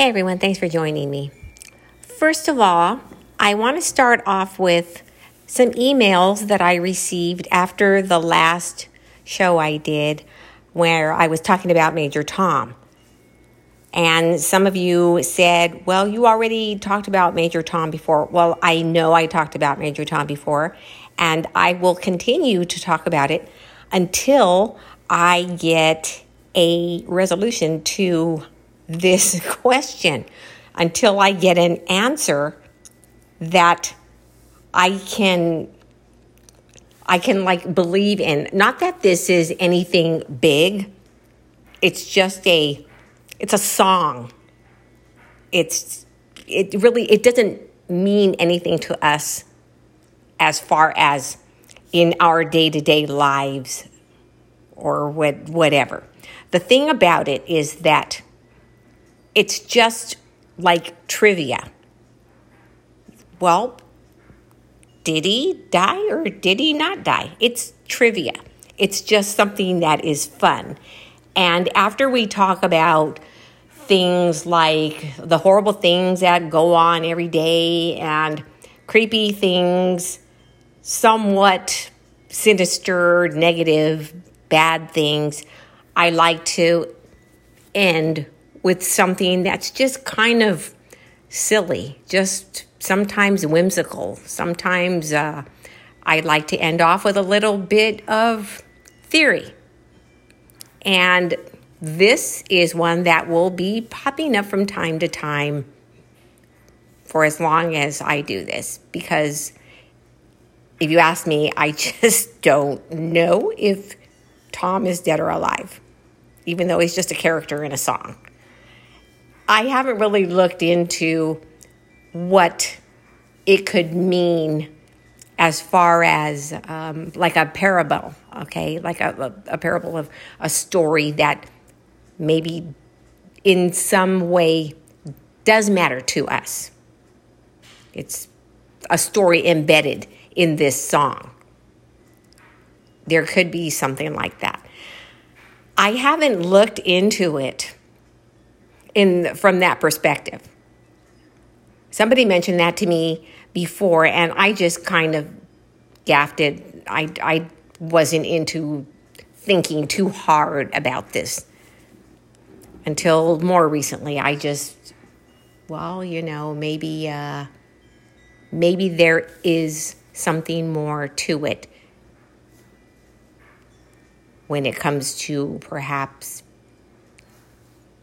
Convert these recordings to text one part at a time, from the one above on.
Hey everyone, thanks for joining me. First of all, I want to start off with some emails that I received after the last show I did where I was talking about Major Tom. And some of you said, well, you already talked about Major Tom before. Well, I know I talked about Major Tom before, and I will continue to talk about it until I get a resolution to this question, until I get an answer that I can I can like believe in. Not that this is anything big. It's just a it's a song. It's it really it doesn't mean anything to us as far as in our day-to-day lives or what, whatever. The thing about it is that it's just like trivia. Well, did he die or did he not die? It's trivia. It's just something that is fun. And after we talk about things like the horrible things that go on every day and creepy things, somewhat sinister, negative, bad things, I like to end with something that's just kind of silly, just sometimes whimsical. Sometimes uh, I like to end off with a little bit of theory. And this is one that will be popping up from time to time for as long as I do this because if you ask me, I just don't know if Tom is dead or alive, even though he's just a character in a song. I haven't really looked into what it could mean as far as um, like a parable, okay, like a, a, a parable of a story that maybe in some way does matter to us. It's a story embedded in this song. There could be something like that. I haven't looked into it in from that perspective. Somebody mentioned that to me before, and I just kind of gaffed it. I, I wasn't into thinking too hard about this until more recently. I just, well, you know, maybe uh, maybe there is something more to it when it comes to perhaps.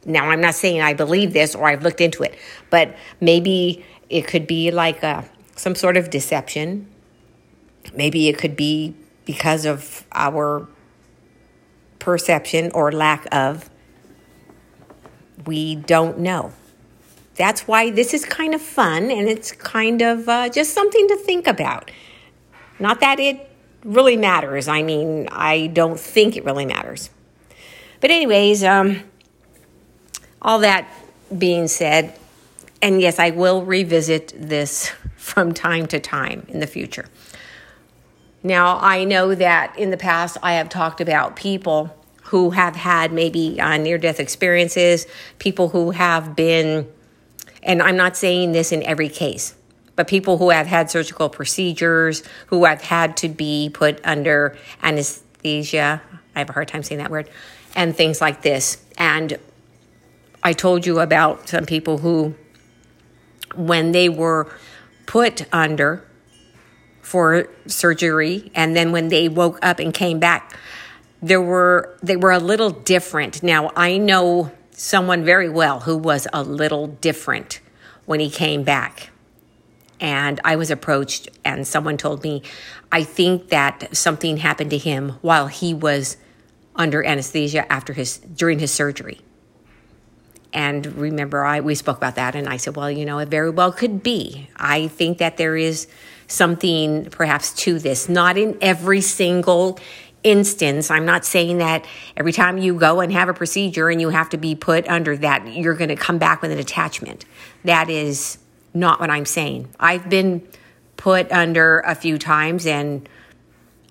Now, I'm not saying I believe this or I've looked into it, but maybe it could be like a, some sort of deception. Maybe it could be because of our perception or lack of we don't know. That's why this is kind of fun and it's kind of uh, just something to think about. Not that it really matters. I mean, I don't think it really matters. But, anyways, um, all that being said, and yes, I will revisit this from time to time in the future. Now, I know that in the past I have talked about people who have had maybe uh, near death experiences, people who have been, and I'm not saying this in every case, but people who have had surgical procedures, who have had to be put under anesthesia. I have a hard time saying that word, and things like this. And I told you about some people who, when they were put under for surgery, and then when they woke up and came back, there were they were a little different. Now I know someone very well who was a little different when he came back. And I was approached and someone told me I think that something happened to him while he was under anesthesia after his during his surgery. And remember I we spoke about that and I said, well, you know, it very well could be. I think that there is something perhaps to this, not in every single instance, I'm not saying that every time you go and have a procedure and you have to be put under that, you're going to come back with an attachment. That is not what I'm saying. I've been put under a few times and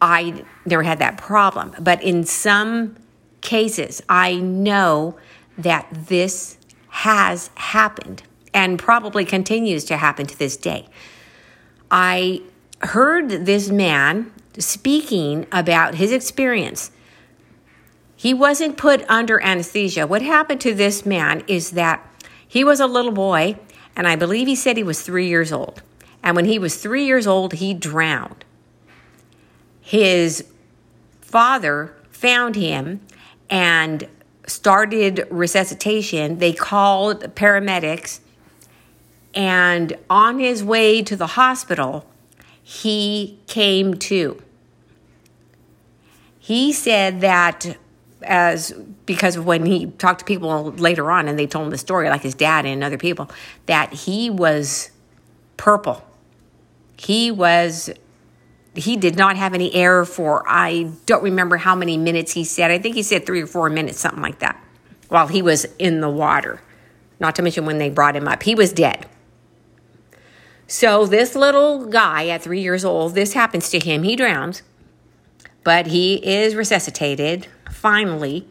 I never had that problem. But in some cases, I know that this has happened and probably continues to happen to this day. I heard this man speaking about his experience. He wasn't put under anesthesia. What happened to this man is that he was a little boy, and I believe he said he was three years old. And when he was three years old, he drowned. His father found him and started resuscitation. They called paramedics, and on his way to the hospital, he came to. He said that as because when he talked to people later on and they told him the story, like his dad and other people, that he was purple. He was he did not have any air for I don't remember how many minutes he said. I think he said three or four minutes, something like that, while he was in the water. Not to mention when they brought him up, he was dead. So this little guy at three years old, this happens to him. He drowns, but he is resuscitated finally,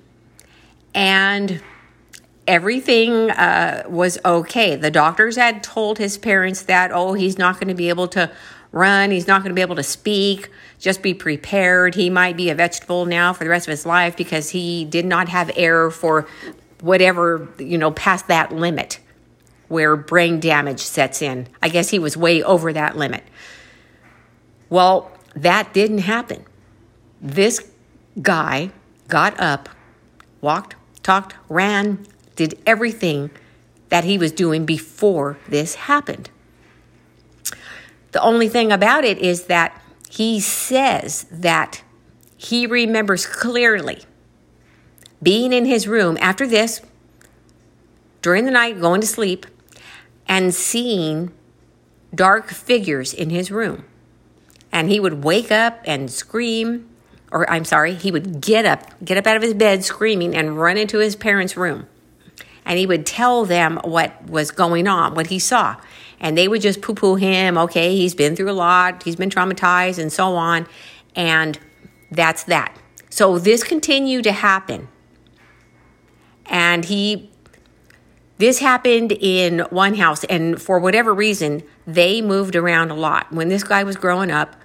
and everything uh, was okay. The doctors had told his parents that, oh, he's not going to be able to run. He's not going to be able to speak. Just be prepared. He might be a vegetable now for the rest of his life because he did not have air for whatever, you know, past that limit where brain damage sets in. I guess he was way over that limit. Well, that didn't happen. This guy got up, walked, talked, ran, did everything that he was doing before this happened. The only thing about it is that he says that he remembers clearly being in his room after this, during the night, going to sleep, and seeing dark figures in his room. And he would wake up and scream, or I'm sorry, he would get up, get up out of his bed screaming and run into his parents' room. And he would tell them what was going on, what he saw and they would just poo poo him. Okay, he's been through a lot, he's been traumatized, and so on. And that's that. So this continued to happen. And he, this happened in one house, and for whatever reason, they moved around a lot. When this guy was growing up,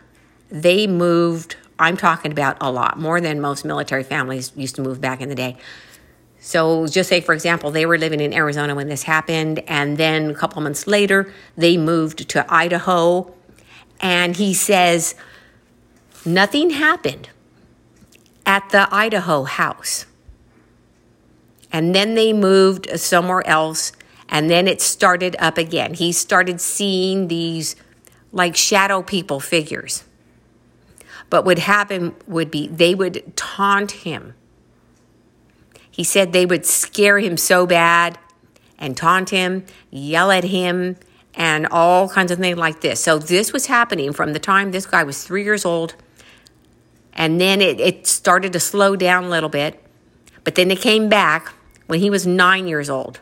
they moved, I'm talking about a lot, more than most military families used to move back in the day. So, just say, for example, they were living in Arizona when this happened, and then a couple months later, they moved to Idaho. And he says, nothing happened at the Idaho house. And then they moved somewhere else, and then it started up again. He started seeing these like shadow people figures. But what happened would be they would taunt him he said they would scare him so bad and taunt him, yell at him, and all kinds of things like this. So this was happening from the time this guy was three years old. And then it, it started to slow down a little bit. But then it came back when he was nine years old.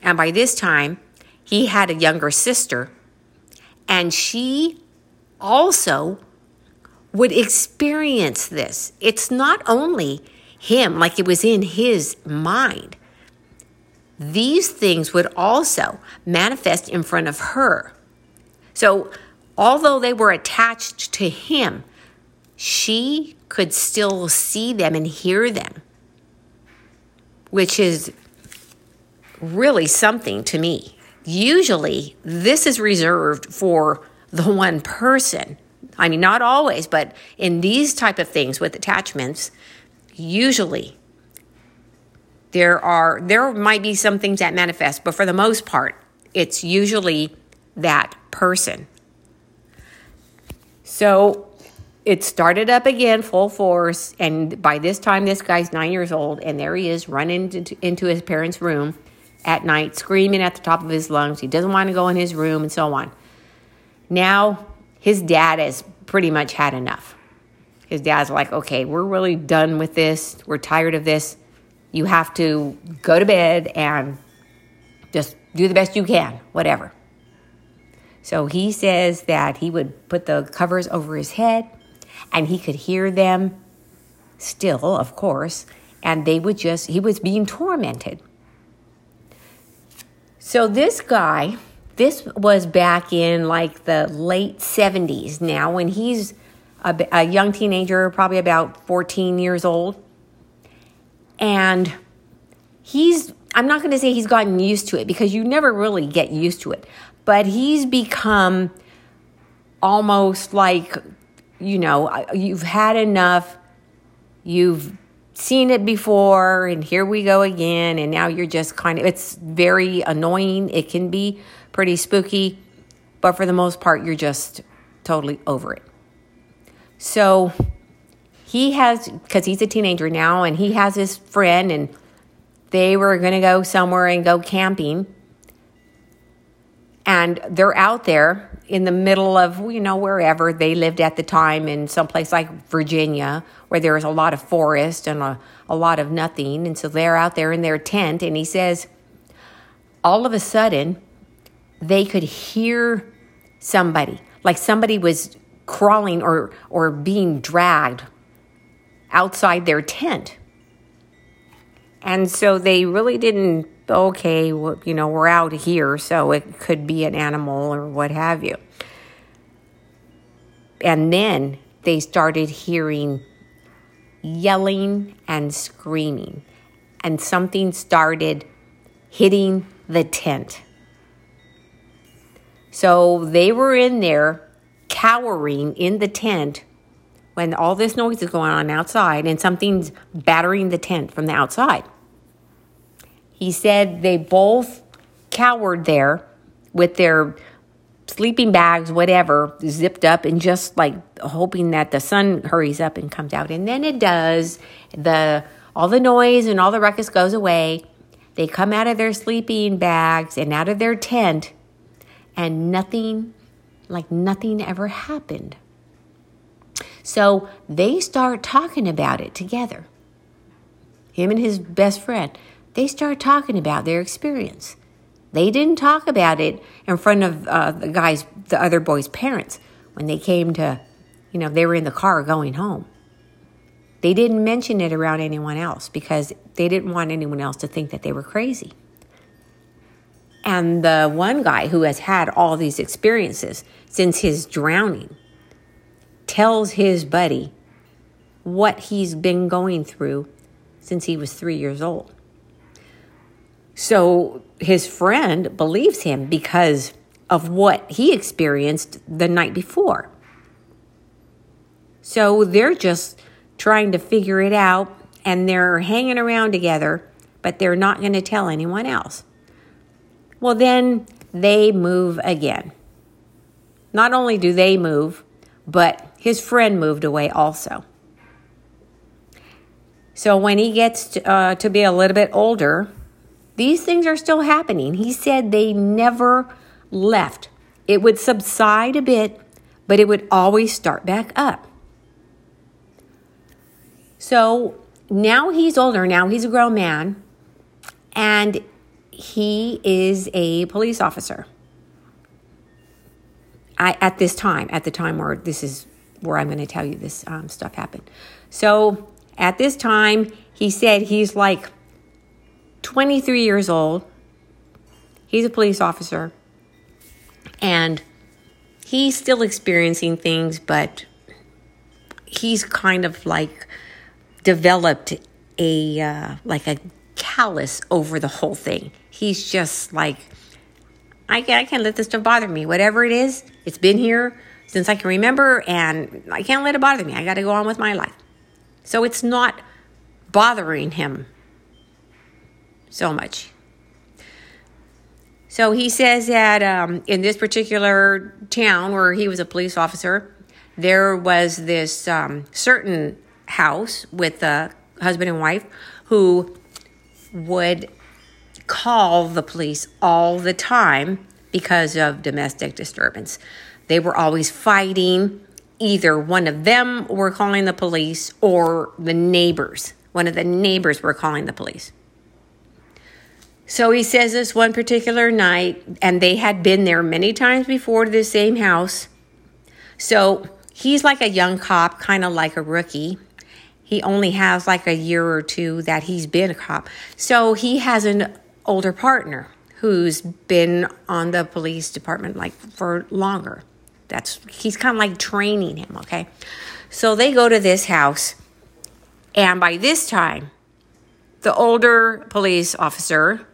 And by this time, he had a younger sister. And she also would experience this. It's not only him, like it was in his mind. These things would also manifest in front of her. So, although they were attached to him, she could still see them and hear them, which is really something to me. Usually, this is reserved for the one person. I mean, not always, but in these type of things with attachments, usually there are there might be some things that manifest but for the most part it's usually that person. So it started up again full force and by this time this guy's nine years old and there he is running into, his parents room at night screaming at the top of his lungs. He doesn't want to go in his room and so on. Now his dad has pretty much had enough his dad's like, okay, we're really done with this. We're tired of this. You have to go to bed and just do the best you can, whatever. So he says that he would put the covers over his head and he could hear them still, of course, and they would just, he was being tormented. So this guy, this was back in like the late 70s now when he's a, a young teenager, probably about 14 years old. And he's, I'm not going to say he's gotten used to it because you never really get used to it, but he's become almost like, you know, you've had enough, you've seen it before, and here we go again, and now you're just kind of, it's very annoying. It can be pretty spooky, but for the most part, you're just totally over it. So he has, because he's a teenager now, and he has his friend, and they were going to go somewhere and go camping. And they're out there in the middle of, you know, wherever they lived at the time in some place like Virginia, where there was a lot of forest and a, a lot of nothing. And so they're out there in their tent. And he says, all of a sudden, they could hear somebody, like somebody was crawling or, or being dragged outside their tent. And so they really didn't, okay, well, you know, we're out here, so it could be an animal or what have you. And then they started hearing yelling and screaming, and something started hitting the tent. So they were in there cowering in the tent when all this noise is going on outside and something's battering the tent from the outside. He said they both cowered there with their sleeping bags, whatever, zipped up and just like hoping that the sun hurries up and comes out. And then it does. The all the noise and all the ruckus goes away. They come out of their sleeping bags and out of their tent, and nothing like nothing ever happened. So they start talking about it together. Him and his best friend, they start talking about their experience. They didn't talk about it in front of uh, the guys, the other boys' parents, when they came to, you know, they were in the car going home. They didn't mention it around anyone else because they didn't want anyone else to think that they were crazy. And the one guy who has had all these experiences since his drowning tells his buddy what he's been going through since he was three years old. So his friend believes him because of what he experienced the night before. So they're just trying to figure it out and they're hanging around together, but they're not going to tell anyone else. Well, then they move again. Not only do they move, but his friend moved away also. So when he gets to, uh, to be a little bit older, these things are still happening. He said they never left. It would subside a bit, but it would always start back up. So now he's older, now he's a grown man, and he is a police officer. I, at this time, at the time where this is where I'm going to tell you this um, stuff happened. So at this time, he said he's like 23 years old. He's a police officer. And he's still experiencing things, but he's kind of like developed a uh, like a callous over the whole thing. He's just like, I can't, I can't let this stuff bother me. Whatever it is, it's been here since I can remember, and I can't let it bother me. I got to go on with my life. So it's not bothering him so much. So he says that um, in this particular town where he was a police officer, there was this um, certain house with a husband and wife who would call the police all the time because of domestic disturbance. They were always fighting. Either one of them were calling the police or the neighbors. One of the neighbors were calling the police. So he says this one particular night, and they had been there many times before to the same house. So he's like a young cop, kind of like a rookie he only has like a year or two that he's been a cop. So he has an older partner who's been on the police department like for longer. That's he's kind of like training him, okay? So they go to this house and by this time the older police officer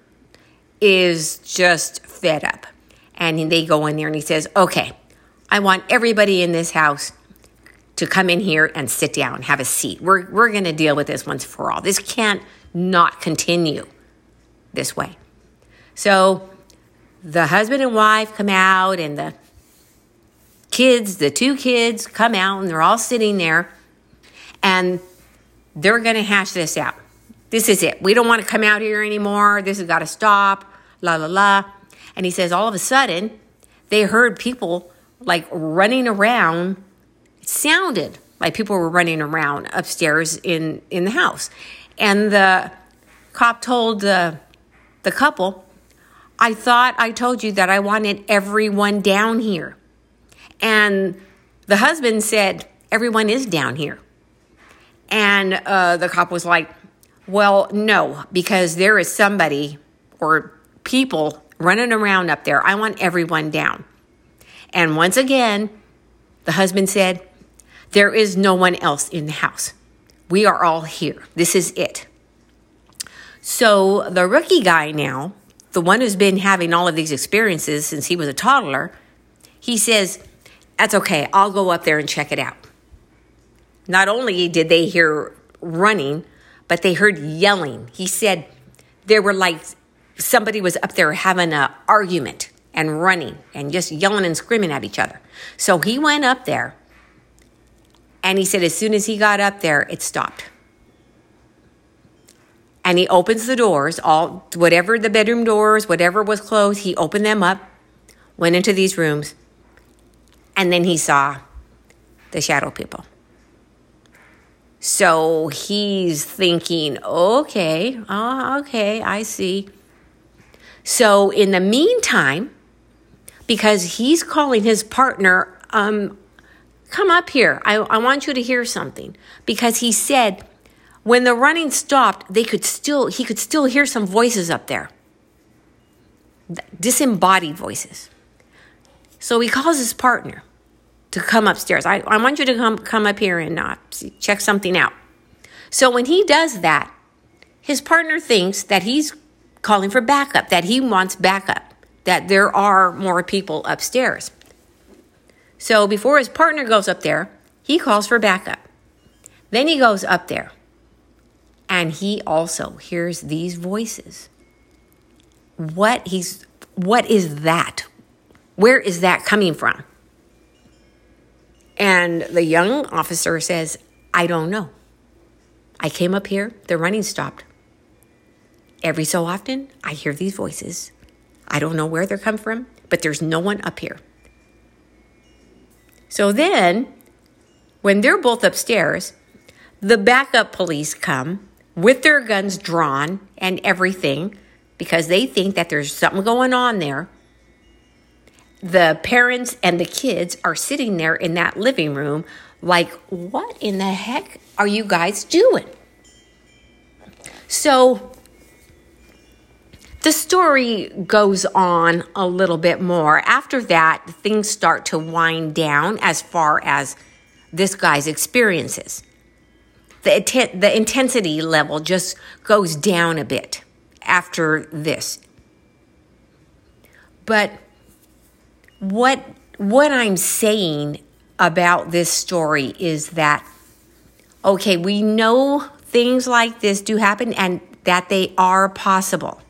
is just fed up. And they go in there and he says, "Okay, I want everybody in this house to come in here and sit down, have a seat. We're, we're going to deal with this once for all. This can't not continue this way. So the husband and wife come out, and the kids, the two kids, come out, and they're all sitting there, and they're going to hash this out. This is it. We don't want to come out here anymore. This has got to stop. La, la, la. And he says, all of a sudden, they heard people like running around. It sounded like people were running around upstairs in, in the house. And the cop told the, the couple, I thought I told you that I wanted everyone down here. And the husband said, Everyone is down here. And uh, the cop was like, Well, no, because there is somebody or people running around up there. I want everyone down. And once again, the husband said, There is no one else in the house. We are all here. This is it. So the rookie guy now, the one who's been having all of these experiences since he was a toddler, he says, That's okay. I'll go up there and check it out. Not only did they hear running, but they heard yelling. He said there were like somebody was up there having an argument and running and just yelling and screaming at each other. So he went up there and he said, as soon as he got up there, it stopped. And he opens the doors, all whatever the bedroom doors, whatever was closed, he opened them up, went into these rooms, and then he saw the shadow people. So he's thinking, okay, oh, okay, I see. So in the meantime, because he's calling his partner, um, come up here. I, I want you to hear something. Because he said when the running stopped, they could still he could still hear some voices up there. Disembodied voices. So he calls his partner to come upstairs. I, I want you to come come up here and uh, check something out. So when he does that, his partner thinks that he's calling for backup, that he wants backup that there are more people upstairs. So before his partner goes up there, he calls for backup. Then he goes up there and he also hears these voices. What he's what is that? Where is that coming from? And the young officer says, I don't know. I came up here, the running stopped. Every so often, I hear these voices. I don't know where they're come from, but there's no one up here. So then, when they're both upstairs, the backup police come with their guns drawn and everything because they think that there's something going on there. The parents and the kids are sitting there in that living room, like, what in the heck are you guys doing? So the story goes on a little bit more. After that, things start to wind down as far as this guy's experiences. The, the intensity level just goes down a bit after this. But what what I'm saying about this story is that okay, we know things like this do happen and that they are possible.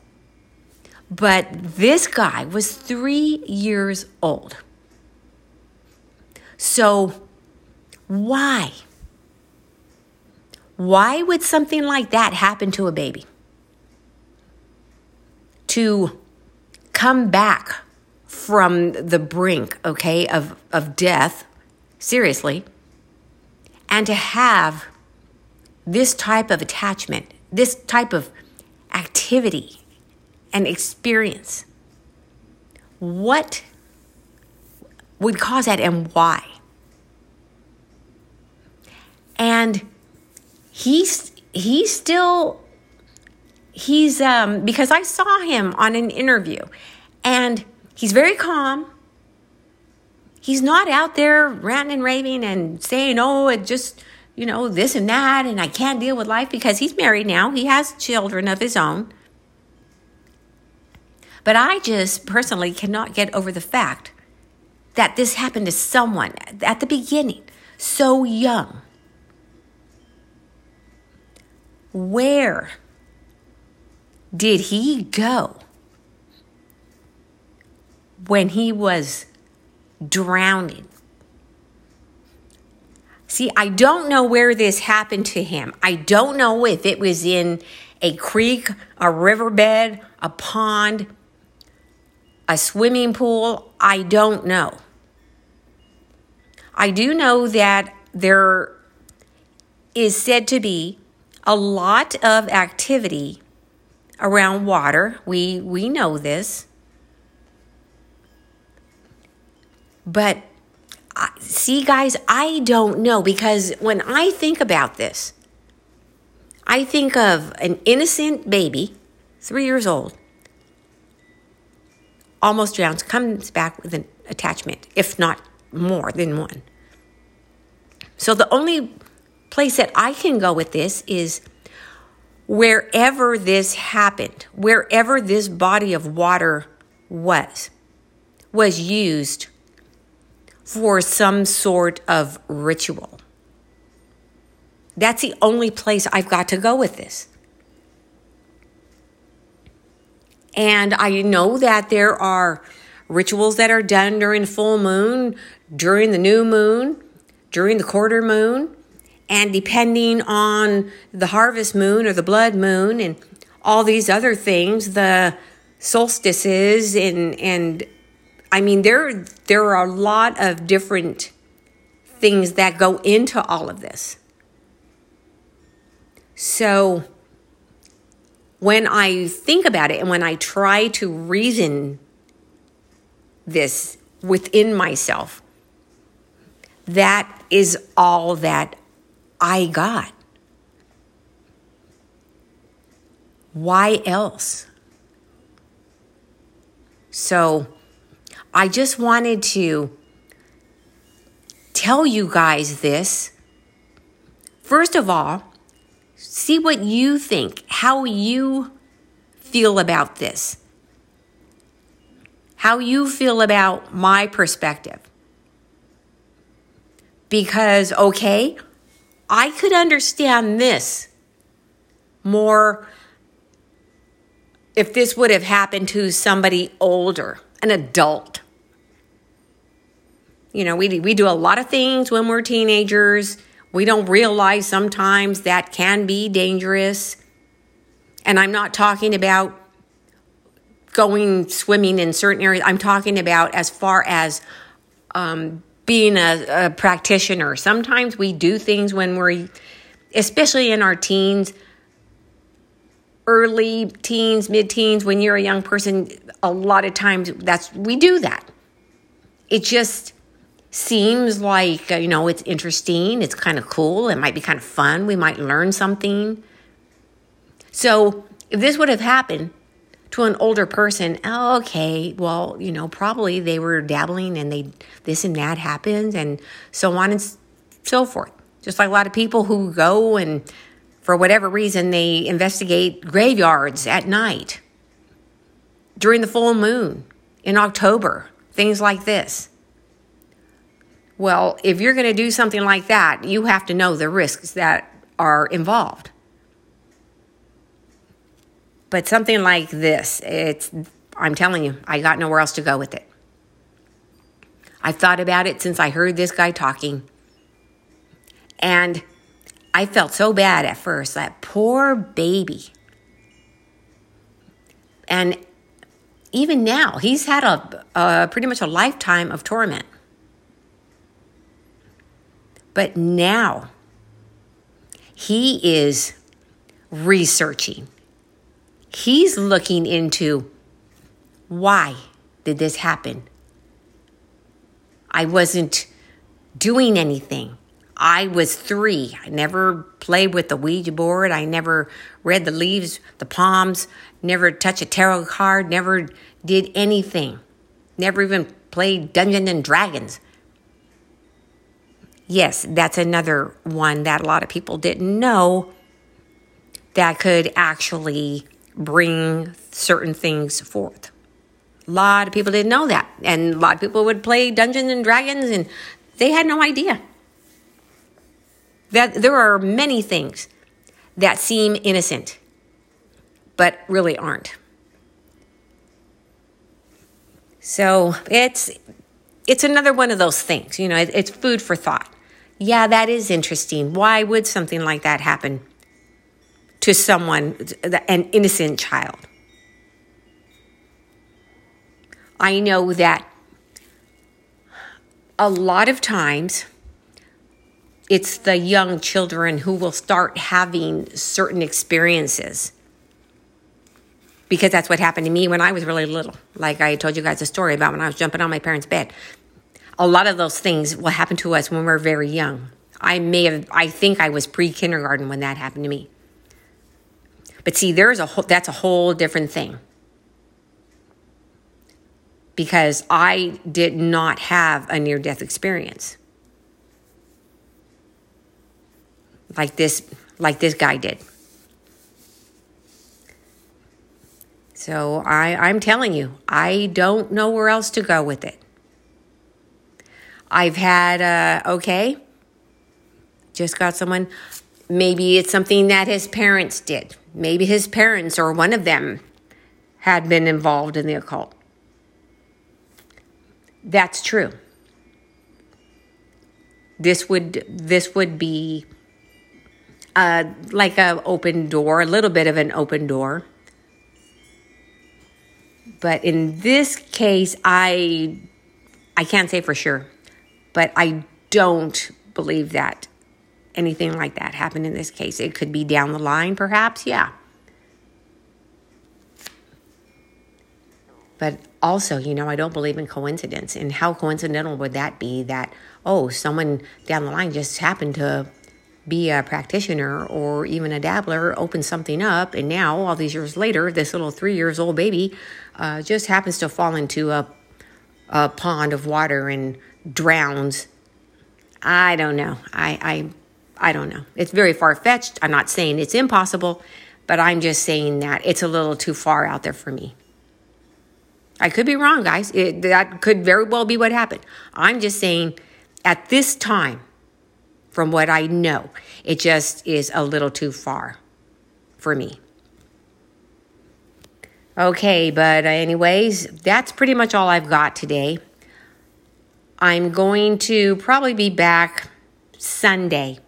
But this guy was three years old. So, why? Why would something like that happen to a baby? To come back from the brink, okay, of, of death, seriously, and to have this type of attachment, this type of activity and experience. What would cause that and why? And he's he's still he's um, because I saw him on an interview, and he's very calm. He's not out there ranting and raving and saying, "Oh, it just." You know, this and that, and I can't deal with life because he's married now. He has children of his own. But I just personally cannot get over the fact that this happened to someone at the beginning, so young. Where did he go when he was drowning? See, I don't know where this happened to him. I don't know if it was in a creek, a riverbed, a pond, a swimming pool. I don't know. I do know that there is said to be a lot of activity around water. We we know this. But see guys, I don't know because when I think about this, I think of an innocent baby, 3 years old, almost drowns, comes back with an attachment, if not more than one. So the only place that I can go with this is wherever this happened, wherever this body of water was, was used for some sort of ritual. That's the only place I've got to go with this. And I know that there are rituals that are done during full moon, during the new moon, during the quarter moon, and depending on the harvest moon or the blood moon and all these other things, the solstices and and I mean there there are a lot of different things that go into all of this. So when I think about it and when I try to reason this within myself, that is all that I got. Why else? So I just wanted to tell you guys this. First of all, see what you think, how you feel about this, how you feel about my perspective. Because, okay, I could understand this more if this would have happened to somebody older, an adult. You know, we, we do a lot of things when we're teenagers. We don't realize sometimes that can be dangerous. And I'm not talking about going swimming in certain areas. I'm talking about as far as um, being a, a practitioner. Sometimes we do things when we're, especially in our teens, early teens, mid teens, when you're a young person, a lot of times that's, we do that. It just seems like, uh, you know, it's interesting, it's kind of cool, it might be kind of fun, we might learn something. So if this would have happened, to an older person, oh, okay, well, you know, probably they were dabbling and they this and that happens and so on and so forth. Just like a lot of people who go and for whatever reason they investigate graveyards at night during the full moon in October, things like this. Well, if you're going to do something like that, you have to know the risks that are involved. But something like this, it's I'm telling you, I got nowhere else to go with it. I've thought about it since I heard this guy talking. And I felt so bad at first, that poor baby. And even now, he's had a, a pretty much a lifetime of torment. But now, he is researching He's looking into why did this happen? I wasn't doing anything. I was three. I never played with the Ouija board. I never read the leaves, the palms, never touched a tarot card, never did anything. Never even played Dungeons and Dragons. Yes, that's another one that a lot of people didn't know that could actually bring certain things forth. A lot of people didn't know that. And a lot of people would play Dungeons and Dragons and they had no idea. That there are many things that seem innocent but really aren't. So, it's it's another one of those things, you know, it's food for thought. Yeah, that is interesting. Why would something like that happen to someone, an innocent child? I know that a lot of times it's the young children who will start having certain experiences because that's what happened to me when I was really little. Like I told you guys a story about when I was jumping on my parents' bed. A lot of those things will happen to us when we're very young. I may have, I think I was pre kindergarten when that happened to me. But see, there's a whole, that's a whole different thing because I did not have a near death experience like this like this guy did. So I I'm telling you, I don't know where else to go with it. I've had uh okay, just got someone maybe it's something that his parents did. Maybe his parents or one of them had been involved in the occult. That's true. This would this would be uh, like a open door, a little bit of an open door. But in this case, I I can't say for sure, but I don't believe that anything like that happened in this case. It could be down the line, perhaps, yeah. But also, you know, I don't believe in coincidence. And how coincidental would that be that, oh, someone down the line just happened to be a practitioner or even a dabbler open something up and now all these years later this little three years old baby uh, just happens to fall into a, a pond of water and drowns i don't know i i, I don't know it's very far-fetched i'm not saying it's impossible but i'm just saying that it's a little too far out there for me I could be wrong, guys. It, that could very well be what happened. I'm just saying at this time, from what I know, it just is a little too far for me. Okay, but anyways, that's pretty much all I've got today. I'm going to probably be back Sunday.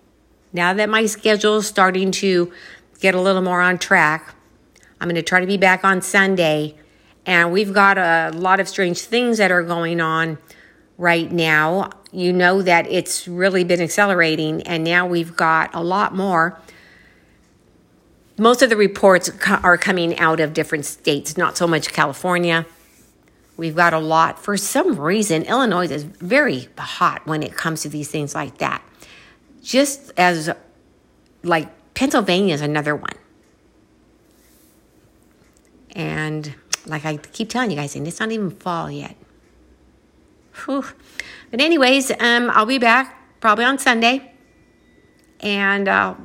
Now that my schedule is starting to get a little more on track, I'm going to try to be back on Sunday and we've got a lot of strange things that are going on right now. You know that it's really been accelerating, and now we've got a lot more. Most of the reports are coming out of different states, not so much California. We've got a lot. For some reason, Illinois is very hot when it comes to these things like that. Just as, like, Pennsylvania is another one. And like I keep telling you guys, and it's not even fall yet. Whew. But anyways, um, I'll be back probably on Sunday, and I'll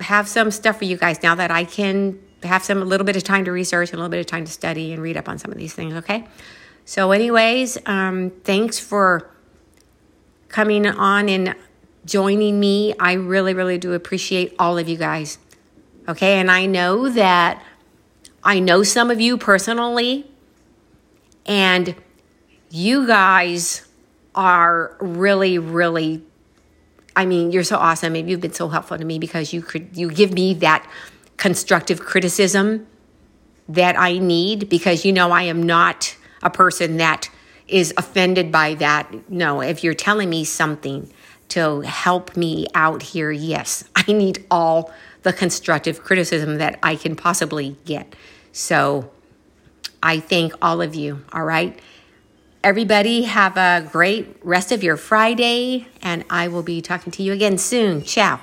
have some stuff for you guys now that I can have some a little bit of time to research and a little bit of time to study and read up on some of these things. Okay. So, anyways, um, thanks for coming on and joining me. I really, really do appreciate all of you guys. Okay, and I know that I know some of you personally, and you guys are really, really, I mean, you're so awesome. Maybe you've been so helpful to me because you could, you give me that constructive criticism that I need because you know I am not a person that is offended by that. No, if you're telling me something to help me out here, yes, I need all the constructive criticism that I can possibly get. So I thank all of you, all right? Everybody, have a great rest of your Friday, and I will be talking to you again soon. Ciao.